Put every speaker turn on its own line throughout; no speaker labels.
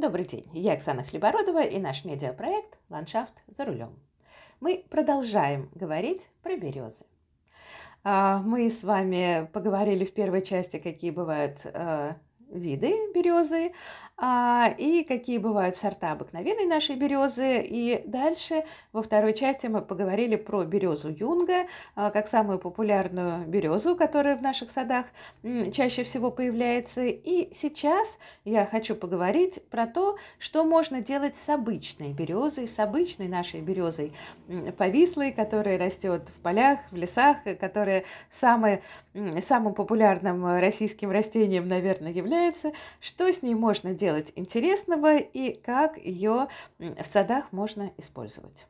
Добрый день, я Оксана Хлебородова и наш медиапроект «Ландшафт за рулем». Мы продолжаем говорить про березы. А, мы с вами поговорили в первой части, какие бывают а, виды березы а, и какие бывают сорта обыкновенной нашей березы. И дальше во второй части мы поговорили про березу юнга, а, как самую популярную березу, которая в наших садах м, чаще всего появляется. И сейчас я хочу поговорить про то, что можно делать с обычной березой, с обычной нашей березой м, повислой, которая растет в полях, в лесах, которая самая, самым популярным российским растением, наверное, является является, что с ней можно делать интересного и как ее в садах можно использовать.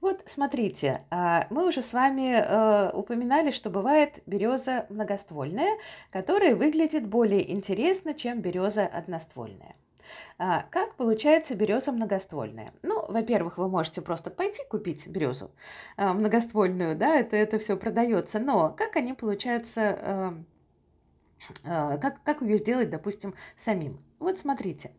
Вот смотрите, а, мы уже с вами э, упоминали, что бывает береза многоствольная, которая выглядит более интересно, чем береза одноствольная. А, как получается береза многоствольная? Ну, во-первых, вы можете просто пойти купить березу а, многоствольную, да, это, это все продается, но как они получаются Э, как, как ее сделать, допустим, самим. Вот смотрите,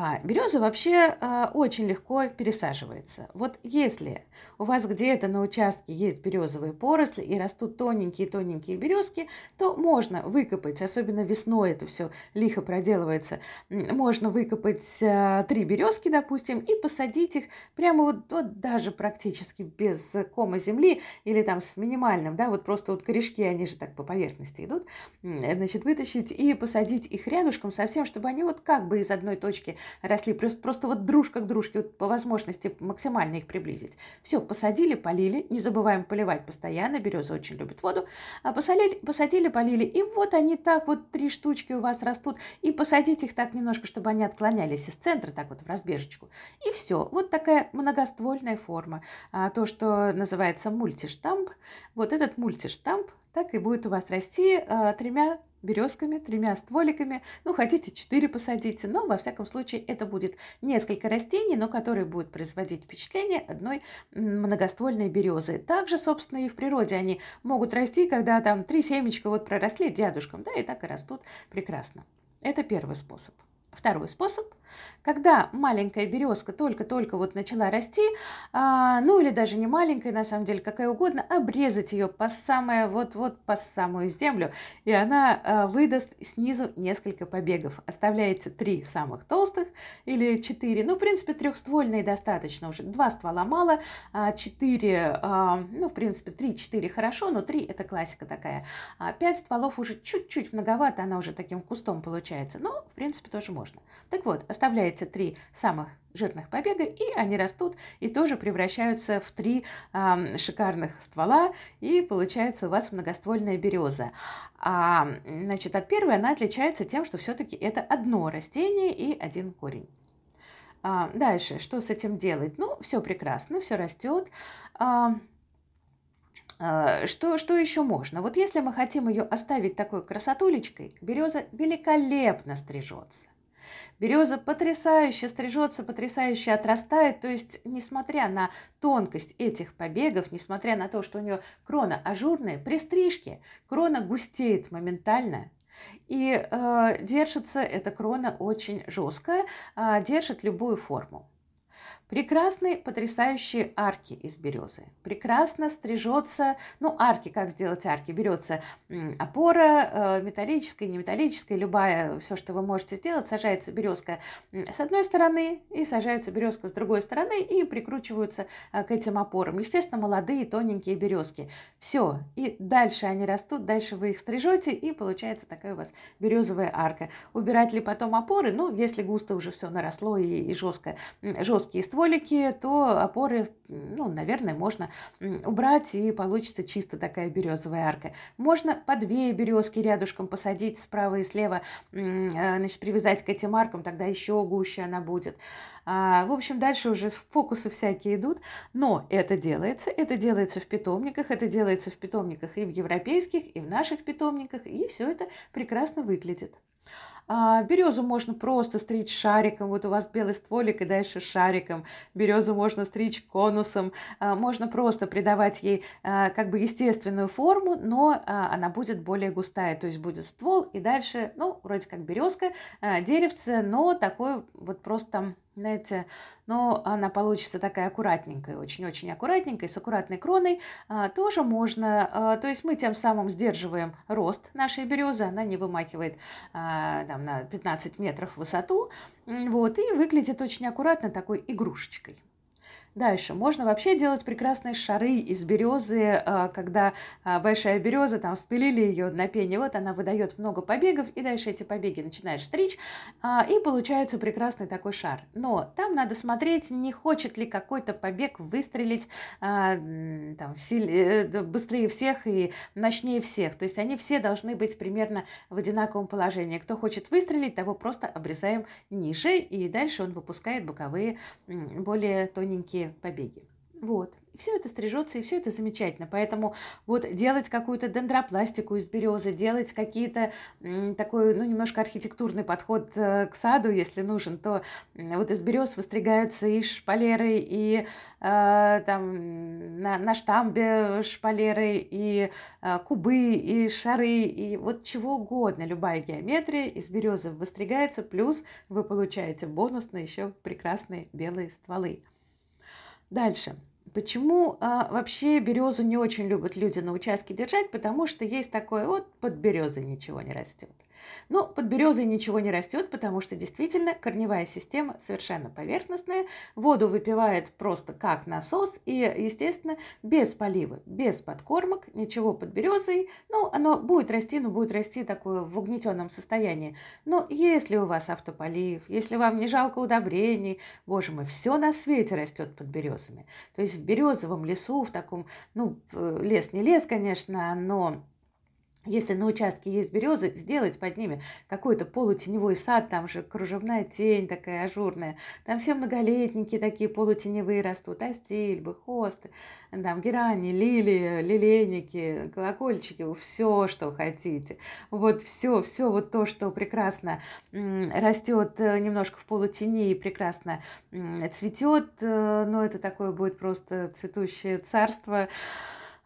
а, береза вообще а, очень легко пересаживается. Вот если у вас где-то на участке есть березовые поросли и растут тоненькие-тоненькие березки, то можно выкопать, особенно весной это все лихо проделывается, можно выкопать а, три березки, допустим, и посадить их прямо вот, вот даже практически без кома земли или там с минимальным, да, вот просто вот корешки, они же так по поверхности идут, значит, вытащить и посадить их рядышком совсем, чтобы они вот как бы из одной точки росли, просто, просто вот дружка к дружке, вот по возможности максимально их приблизить. Все, посадили, полили, не забываем поливать постоянно, береза очень любит воду, а посадили, посадили, полили, и вот они так вот три штучки у вас растут, и посадить их так немножко, чтобы они отклонялись из центра, так вот в разбежечку, и все. Вот такая многоствольная форма, а, то, что называется мультиштамп, вот этот мультиштамп так и будет у вас расти а, тремя березками, тремя стволиками. Ну, хотите, четыре посадите, но, во всяком случае, это будет несколько растений, но которые будут производить впечатление одной многоствольной березы. Также, собственно, и в природе они могут расти, когда там три семечка вот проросли рядышком, да, и так и растут прекрасно. Это первый способ. Второй способ, когда маленькая березка только-только вот начала расти, а, ну или даже не маленькая, на самом деле, какая угодно, обрезать ее по самое вот-вот по самую землю, и она а, выдаст снизу несколько побегов. Оставляете три самых толстых или четыре, ну, в принципе, трехствольные достаточно уже, два ствола мало, а, четыре, а, ну, в принципе, три-четыре хорошо, но три это классика такая. А пять стволов уже чуть-чуть многовато, она уже таким кустом получается, но, в принципе, тоже можно. Так вот, оставляете три самых жирных побега, и они растут и тоже превращаются в три э, шикарных ствола, и получается у вас многоствольная береза. А, значит, от первой она отличается тем, что все-таки это одно растение и один корень. А, дальше, что с этим делать? Ну, все прекрасно, все растет. А, а, что, что еще можно? Вот если мы хотим ее оставить такой красотулечкой, береза великолепно стрижется. Береза потрясающе стрижется, потрясающе отрастает. То есть, несмотря на тонкость этих побегов, несмотря на то, что у нее крона ажурная, при стрижке крона густеет моментально. И э, держится эта крона очень жестко, э, держит любую форму. Прекрасные, потрясающие арки из березы. Прекрасно стрижется, ну, арки, как сделать арки? Берется опора, э, металлическая, не металлическая, любая, все, что вы можете сделать, сажается березка с одной стороны и сажается березка с другой стороны и прикручиваются э, к этим опорам. Естественно, молодые, тоненькие березки. Все, и дальше они растут, дальше вы их стрижете, и получается такая у вас березовая арка. Убирать ли потом опоры? Ну, если густо уже все наросло и, и жестко, жесткие стволы, стволики, то опоры, ну, наверное, можно убрать, и получится чисто такая березовая арка. Можно по две березки рядышком посадить справа и слева, э, значит, привязать к этим аркам, тогда еще гуще она будет. А, в общем, дальше уже фокусы всякие идут, но это делается, это делается в питомниках, это делается в питомниках и в европейских, и в наших питомниках, и все это прекрасно выглядит. А, березу можно просто стричь шариком. Вот у вас белый стволик и дальше шариком. Березу можно стричь конусом. А, можно просто придавать ей а, как бы естественную форму, но она будет более густая. То есть будет ствол и дальше, ну, вроде как березка, деревце, но такой вот просто знаете, но она получится такая аккуратненькая, очень-очень аккуратненькая, с аккуратной кроной, тоже можно, то есть мы тем самым сдерживаем рост нашей березы, она не вымакивает там, на 15 метров в высоту, вот, и выглядит очень аккуратно такой игрушечкой. Дальше. Можно вообще делать прекрасные шары из березы, а, когда а, большая береза, там спилили ее на пене, вот она выдает много побегов, и дальше эти побеги начинаешь стричь, а, и получается прекрасный такой шар. Но там надо смотреть, не хочет ли какой-то побег выстрелить там, э, быстрее всех и мощнее всех. То есть они все должны быть примерно в одинаковом положении. Кто хочет выстрелить, того просто обрезаем ниже, и дальше он выпускает боковые более тоненькие побеги. Вот все это стрижется, и все это замечательно. Поэтому вот делать какую-то дендропластику из березы, делать какие-то такой, ну, немножко архитектурный подход э, к саду, если нужен, то вот из берез выстригаются и шпалеры, и э, там на, на штамбе шпалеры, и э, кубы, и шары, и вот чего угодно, любая геометрия из березы выстригается, плюс вы получаете бонус на еще прекрасные белые стволы. Дальше. Почему а, вообще березу не очень любят люди на участке держать? Потому что есть такое вот под березой ничего не растет. Но под березой ничего не растет, потому что действительно корневая система совершенно поверхностная, воду выпивает просто как насос и, естественно, без полива, без подкормок, ничего под березой, ну, оно будет расти, но будет расти такое в угнетенном состоянии. Но если у вас автополив, если вам не жалко удобрений, боже мой, все на свете растет под березами. То есть в березовом лесу, в таком, ну, лес не лес, конечно, но если на участке есть березы, сделать под ними какой-то полутеневой сад, там же кружевная тень такая ажурная, там все многолетники такие полутеневые растут, астильбы, хосты, там герани, лилии, лилейники, колокольчики, все, что хотите. Вот все, все вот то, что прекрасно растет э, немножко в полутени и прекрасно цветет, э, но это такое будет просто цветущее царство.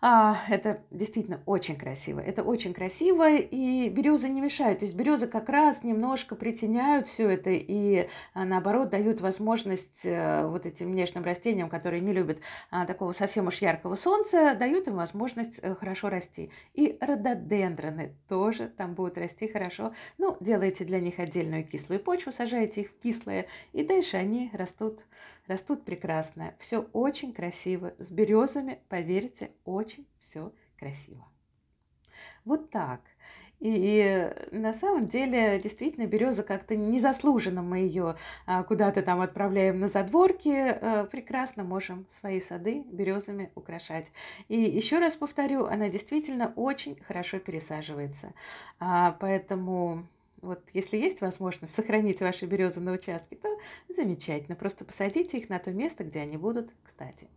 А, это действительно очень красиво. Это очень красиво, и березы не мешают. То есть березы как раз немножко притеняют все это и а, наоборот дают возможность а, вот этим внешним растениям, которые не любят а, такого совсем уж яркого солнца, дают им возможность а, хорошо расти. И рододендроны тоже там будут расти хорошо. Ну, делаете для них отдельную кислую почву, сажаете их в кислое, и дальше они растут растут прекрасно. Все очень красиво. С березами, поверьте, очень все красиво. Вот так. И на самом деле, действительно, береза как-то незаслуженно мы ее а, куда-то там отправляем на задворки. А, прекрасно можем свои сады березами украшать. И еще раз повторю, она действительно очень хорошо пересаживается. А, поэтому вот если есть возможность сохранить ваши березы на участке, то замечательно. Просто посадите их на то место, где они будут, кстати.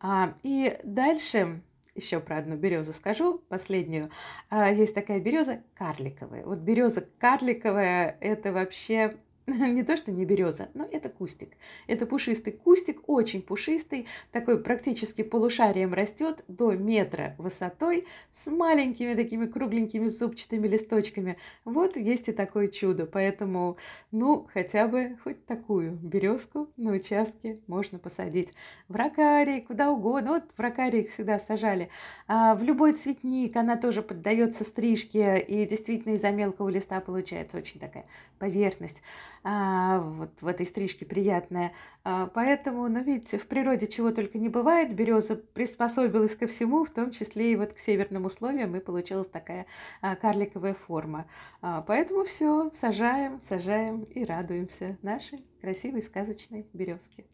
А, и дальше еще про одну березу скажу, последнюю. А, есть такая береза карликовая. Вот береза карликовая – это вообще не то, что не береза, но это кустик. Это пушистый кустик, очень пушистый, такой практически полушарием растет до метра высотой, с маленькими такими кругленькими зубчатыми листочками. Вот есть и такое чудо, поэтому, ну, хотя бы хоть такую березку на участке можно посадить. В ракарии, куда угодно, вот в ракарии их всегда сажали. А в любой цветник она тоже поддается стрижке, и действительно из-за мелкого листа получается очень такая поверхность вот в этой стрижке приятная. А, поэтому, ну, видите, в природе чего только не бывает. Береза приспособилась ко всему, в том числе и вот к северным условиям, и получилась такая а, карликовая форма. А, поэтому все, сажаем, сажаем и радуемся нашей красивой сказочной березке.